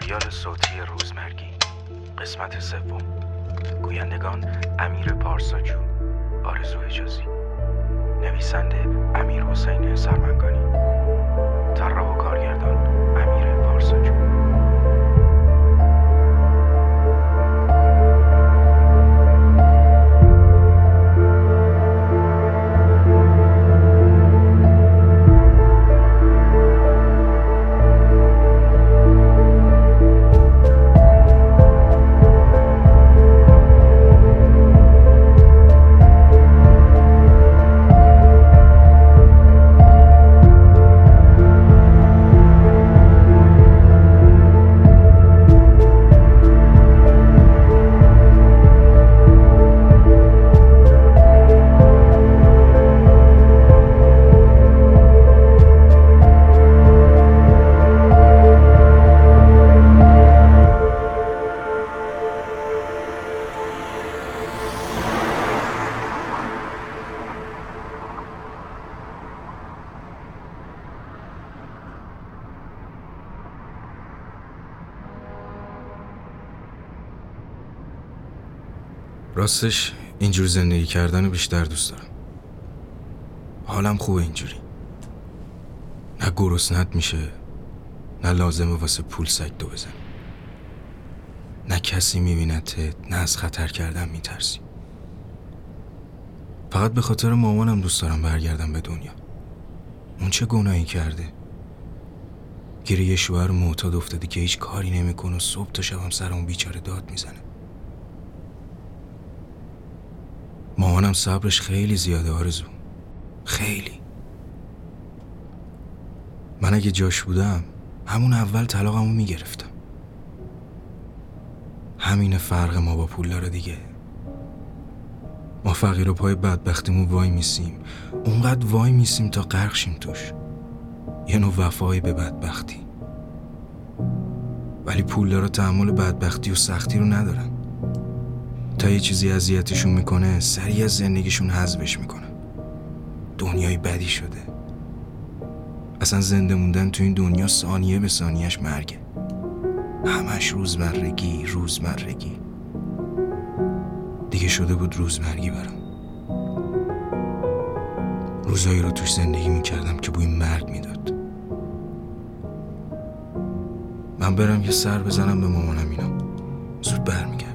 سریال صوتی روزمرگی. قسمت سوم. گویندگان امیر پارساجو. آرزو اجازی. نویسنده امیر حسین سرمنگانی. طراح و راستش اینجور زندگی کردن بیشتر دوست دارم. حالم خوبه اینجوری. نه گرسنت میشه نه لازمه واسه پول سگ دو بزن. نه کسی میبینتت نه از خطر کردن میترسی. فقط به خاطر مامانم دوست دارم برگردم به دنیا. اون چه گناهی کرده؟ گیر یه شوهر معتاد افتاده که هیچ کاری نمی‌کنه و صبح تا شبم سر اون بیچاره داد می‌زنه. مامانم صبرش خیلی زیاده آرزو. خیلی. من اگه جاش بودم همون اول طلاقمو می‌گرفتم. همین فرق ما با پول داره دیگه. ما فقیر و پای بدبختیمون وای میسیم. اونقدر وای میسیم تا غرق توش. یه نوع وفایی به بدبختی. ولی پول داره تحمل بدبختی و سختی رو ندارن. تا یه چیزی اذیتشون می‌کنه سریع از زندگیشون حذفش می‌کنه. دنیای بدی شده. اصلا زنده موندن تو این دنیا ثانیه به ثانیهش مرگه. همش روزمرگی روزمرگی. دیگه شده بود روزمرگی برام. روزایی رو توش زندگی می‌کردم که بوی مرگ می‌داد. من برم یه سر بزنم به مامانم اینا زود برمیگردم.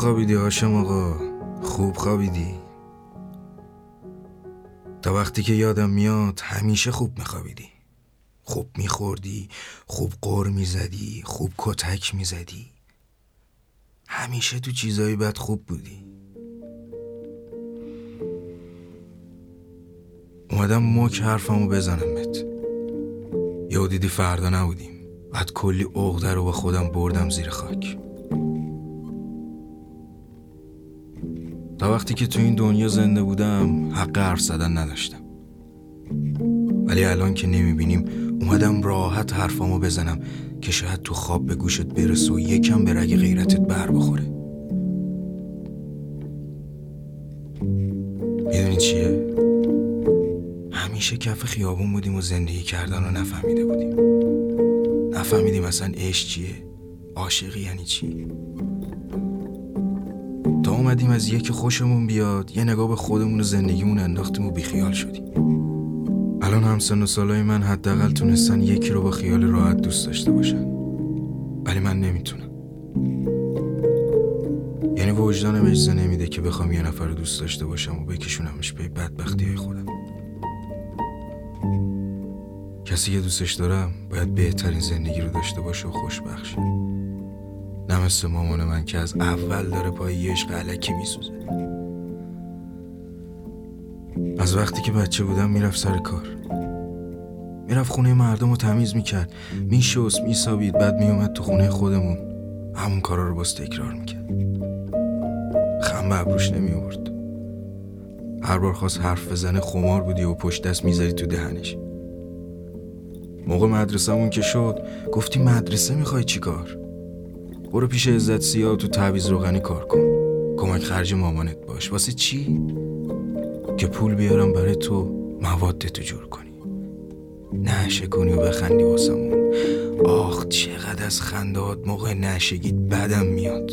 خوابیدی هاشم آقا؟ خوب خوابیدی؟ تا وقتی که یادم میاد همیشه خوب میخوابیدی. خوب میخوردی خوب قر می‌زدی خوب کتک می‌زدی. همیشه تو چیزایی بد خوب بودی. اومدم مک حرفمو بزنم بهت. یه دیدی فردا نبودیم. بعد کلی عقده رو با خودم بردم زیر خاک. تا وقتی که تو این دنیا زنده بودم حق حرف زدن نداشتم. ولی الان که نمی‌بینیم اومدم راحت حرفامو بزنم که شاید تو خواب به گوشت برسه و یکم به رگ غیرتت بر بخوره. می‌دونی چیه؟ همیشه کف خیابون بودیم و زندگی کردن رو نفهمیده بودیم. نفهمیدیم اصلا عشق چیه عاشقی یعنی چی. اومدیم از یکی خوشمون بیاد یه نگاه به خودمون و زندگیمون انداختیم و بیخیال شدیم. الان هم سن و سالای من حداقل تونستن یکی رو با خیال راحت دوست داشته باشن. ولی من نمی‌تونم. یعنی وجدانم اجازه نمیده که بخوام یه نفر رو دوست داشته باشم و بکشونمش به بدبختی های خودم. کسی که دوستش دارم باید بهترین زندگی رو داشته باشه و خوشبخت شه. مثل مامان من که از اول داره پای یه عشق علکی میسوزه. از وقتی که بچه بودم می‌رفت سر کار. می‌رفت خونه مردم رو تمیز می‌کرد. میشست میسابید بعد میومد تو خونه خودمون. همون کارا رو باز تکرار می‌کرد. خم ابروش نمیورد هر بار خواست حرف بزنه خمار بودی و پشت دست می‌ذاری تو دهنش. موقع مدرسهمون که شد گفتی مدرسه می‌خوای چیکار؟ برو پیش عزت سیاه تو تعویز روغنی کار کن. کمک خرج مامانت باش. واسه چی؟ که پول بیارم برای تو مواد تو جور کنی. نشه کنی و بخندی واسمون. آخ چقدر از خندات موقع نشگید بدم میاد.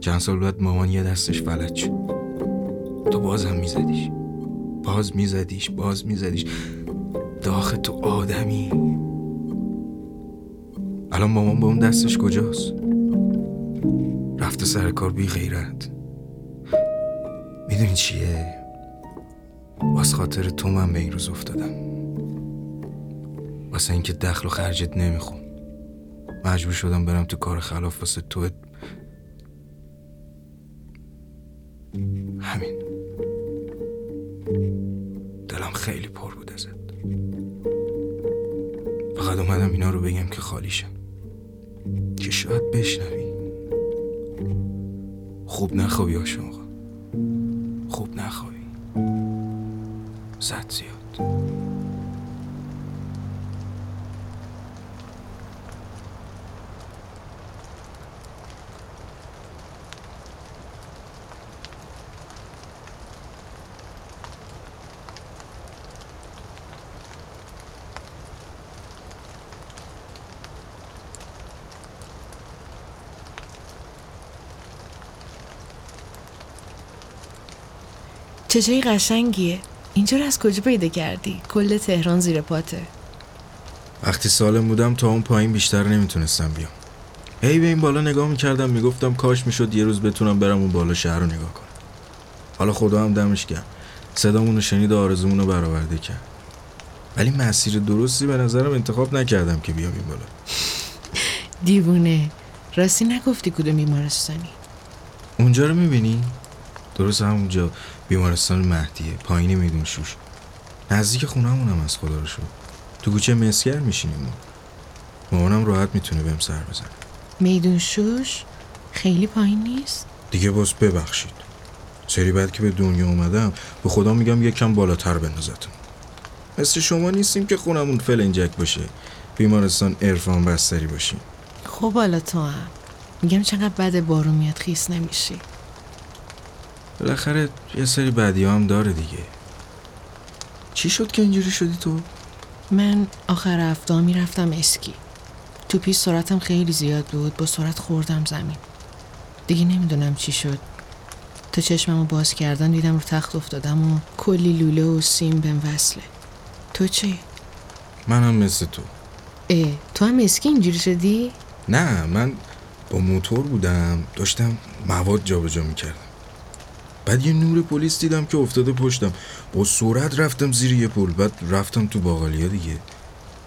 چند سال بعد مامان یه دستش فلج شد. تو بازم میزدیش. باز میزدیش باز میزدیش. داخ تو آدمی. الان مامان با اون دستش کجاست؟ رفته سر کار بی غیرت. می‌دونی چیه؟ واس خاطر تو من به این روز افتادم. واسه اینکه دخل و خرجت نمیخون مجبور شدم برم تو کار خلاف واسه تو. همین. دلم خیلی پر بود ازت. فقط اومدم اینا رو بگم که خالیشم که شاید بشنوی. خوب نخوابی آشان خوب نخوابی. زد زیاد. چه جایی قشنگیه. اینجا رو از کجا پیدا کردی؟ کل تهران زیر پاته. وقتی سالم بودم تا اون پایین بیشتر نمی‌تونستم بیام. هی به این بالا نگاه می‌کردم می‌گفتم کاش می‌شد یه روز بتونم برم اون بالا شهر رو نگاه کنم. حالا خدا هم دمش گرم. صدامون رو شنید و آرزومون رو برآورده کرد. ولی مسیر درستی به نظرم انتخاب نکردم که بیام این بالا. دیوونه. راستی نگفتی کدوم بیمارستانی؟ اونجا رو می‌بینی؟ درست همونجا. بیمارستان مهدیه. پایین میدون شوش. نزدیک خونهمون هم از خدا رو شد تو کوچه مسگر میشینیم ما. مامانم راحت می‌تونه بهم سر بزنه. میدون شوش خیلی پایین نیست؟ دیگه باز ببخشید. سری بعد که به دنیا اومدم به خدا میگم یکم بالاتر بندازتون مثل شما نیستیم که خونمون فلنجک باشه. بیمارستان عرفان بستری باشیم. خب حالا تو هم. میگم چقدر بد بارون میاد خیس نمیشی. بالاخره یه سری بدی هم داره دیگه. چی شد که اینجوری شدی تو؟ من آخر هفته می‌رفتم اسکی. تو پیش سرعتم خیلی زیاد بود با سرعت خوردم زمین. دیگه نمی‌دونم چی شد. تا چشممو باز کردن دیدم رو تخت افتادم و کلی لوله و سیم بهم وصله. تو چی؟ منم مثل تو. اه تو هم اسکی اینجوری شدی؟ نه من با موتور بودم. داشتم مواد جابجا می‌کردم. بعد یه نور پلیس دیدم که افتاده پشتم. با سرعت رفتم زیر یه پل بعد رفتم تو باقالیا دیگه.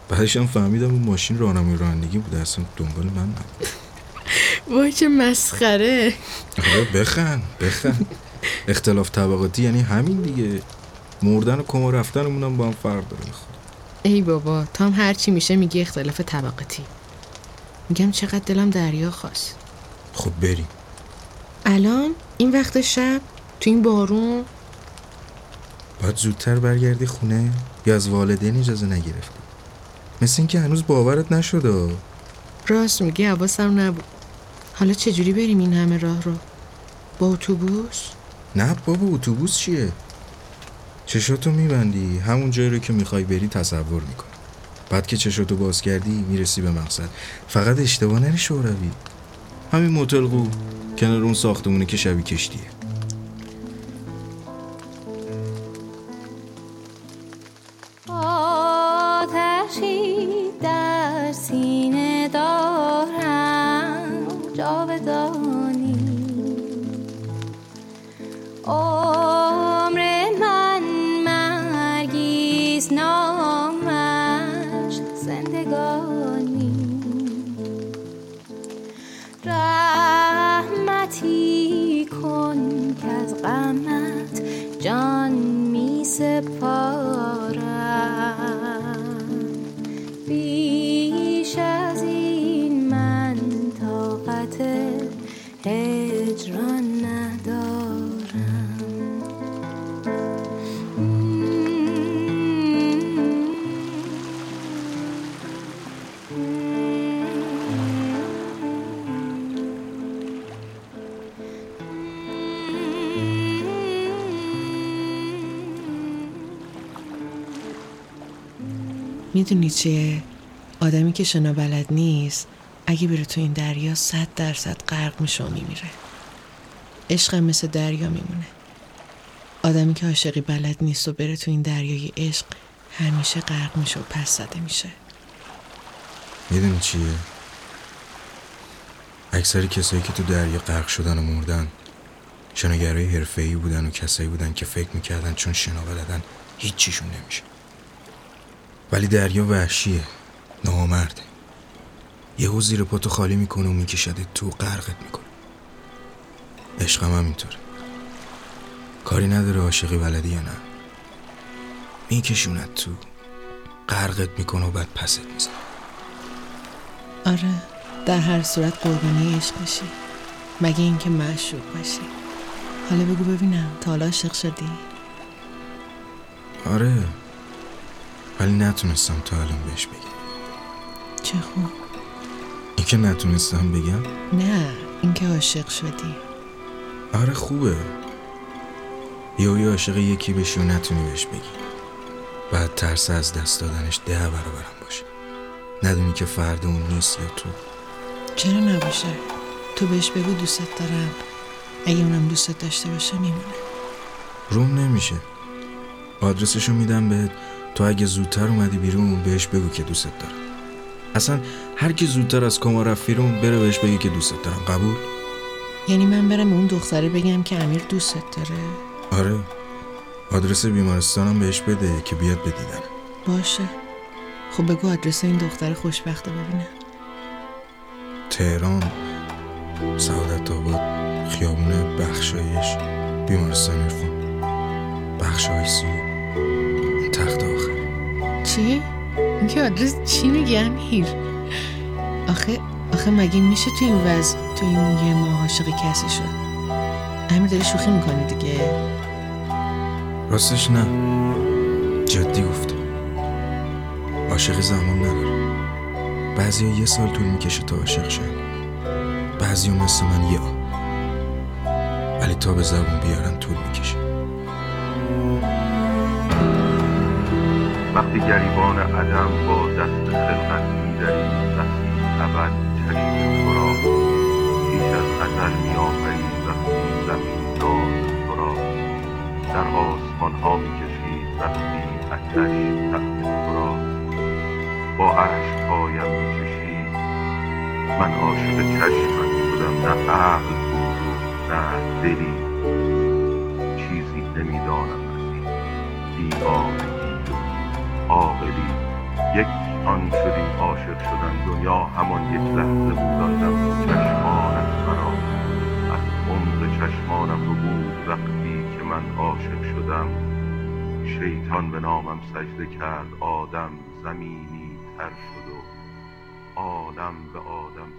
بعدش هم فهمیدم اون ماشین راهنمای رانندگی بوده اصلا دنبال من نبود. وای چه مسخره. آره بخن بخن اختلاف طبقاتی یعنی همین دیگه. مردن و کما رفتنمون هم با هم فرق داره. ای بابا تو هم هرچی میشه میگی اختلاف طبقاتی. میگم چقدر دلم دریا خواست. خب بریم. الان؟ این وقت شب؟ تو این بارون؟ باید زودتر برگردی خونه یا از والدین اجازه نگرفتی. مثل اینکه هنوز باورت نشده. راست میگی حواسم نبود. حالا چجوری بریم این همه راه رو؟ با اتوبوس؟ نه بابا اتوبوس چیه؟ چشاتو میبندی. همون جایی رو که می‌خوای بری تصور می‌کنی بعد که چشاتو باز کردی می‌رسی به مقصد. فقط اشتباه نری شوروی. همین موتل قو کنار اون ساختمونه که شبیه کشتیه. عمر من مرگیز نامش زندگانی. رحمتی کن که از غمت جان می سپارم. بیش از این من طاقت هجران می‌دونی چیه؟ آدمی که شنا بلد نیست اگه بره تو این دریا صد درصد غرق میشه و میمیره. عشقم مثل دریا میمونه. آدمی که عاشقی بلد نیست و بره تو این دریای عشق همیشه غرق میشه و پس زده میشه. می‌دونی چیه؟ اکثر کسایی که تو دریا غرق شدن و مردن شناگرای حرفه‌ای بودن و کسایی بودن که فکر می‌کردن چون شنا بلدن هیچیشون نمیشه. ولی دریا وحشیه. نامرده یهو زیر پاتو خالی می‌کنه و میکشده تو غرقت می‌کنه. عشقم هم اینطوره. کاری نداره عاشقی بلدی یا نه. میکشونت تو. غرقت می‌کنه و بعد پست می‌زنه. آره در هر صورت قربانی عشق بشی مگه اینکه معشوق باشی. حالا بگو ببینم تا حالا عاشق شدی؟ آره. ولی نتونستم تا الان بهش بگم. چه خوب. این که نتونستم بگم؟ نه اینکه عاشق شدی. آره خوبه. یا عاشق یکی بشی و نتونی بهش بگی. بعد ترس از دست دادنش ده برابرم باشه. ندونی که فرد اون نیست یا تو. چرا نباشه؟ تو بهش بگو دوستت دارم. اگه اونم دوستت داشته باشه میمونه. روم نمیشه. آدرسشو میدم بهت. تو اگه زودتر اومدی بیرون بهش بگو که دوستت دارم. اصلا هر کی زودتر از کما رفت بیرون بره بهش بگی که دوستت دارم. قبول؟ یعنی من برم اون دختره بگم که امیر دوستت داره؟ آره. آدرس بیمارستانم بهش بده که بیاد بدیدن باشه. خب بگو آدرس این دختر خوشبخته ببینم تهران سعادت آباد خیابون بخشایش بیمارستان ارفان بخشای سیو تخت آخر. چی؟ این که آدرس چی میگی امیر؟ آخه آخه مگه میشه تو این وضع تو این یه ماه عاشق کسی شد امیر داری شوخی می‌کنی دیگه. راستش نه. جدی گفتم عاشق زمان نداره. بعضی یه سال طول می‌کشه تا عاشق شن بعضی مثل من یا ولی تا به زبون بیارن طول می‌کشه. وقتی گریبان عدم با دست خلقت میدری وقتی ابد چشم تو را پیش از ازل میآفری وقتی زمین داد تو را در آسمان ها می‌کشید وقتی اتش تخت تو را با عرش پایم میچشید من عاشق چشمت شدم نه عقل بود نه دلی. چیزی نمی‌دانم از این دیوانگی عاقلی. یک آن شدیم عاشق شدن دنیا همان یک لحظه بود آن چشمانت مرا. از عمق چشمانم رو بود وقتی که من عاشق شدم. شیطان به نامم سجده کرد آدم زمینی تر شد و آدم به آدم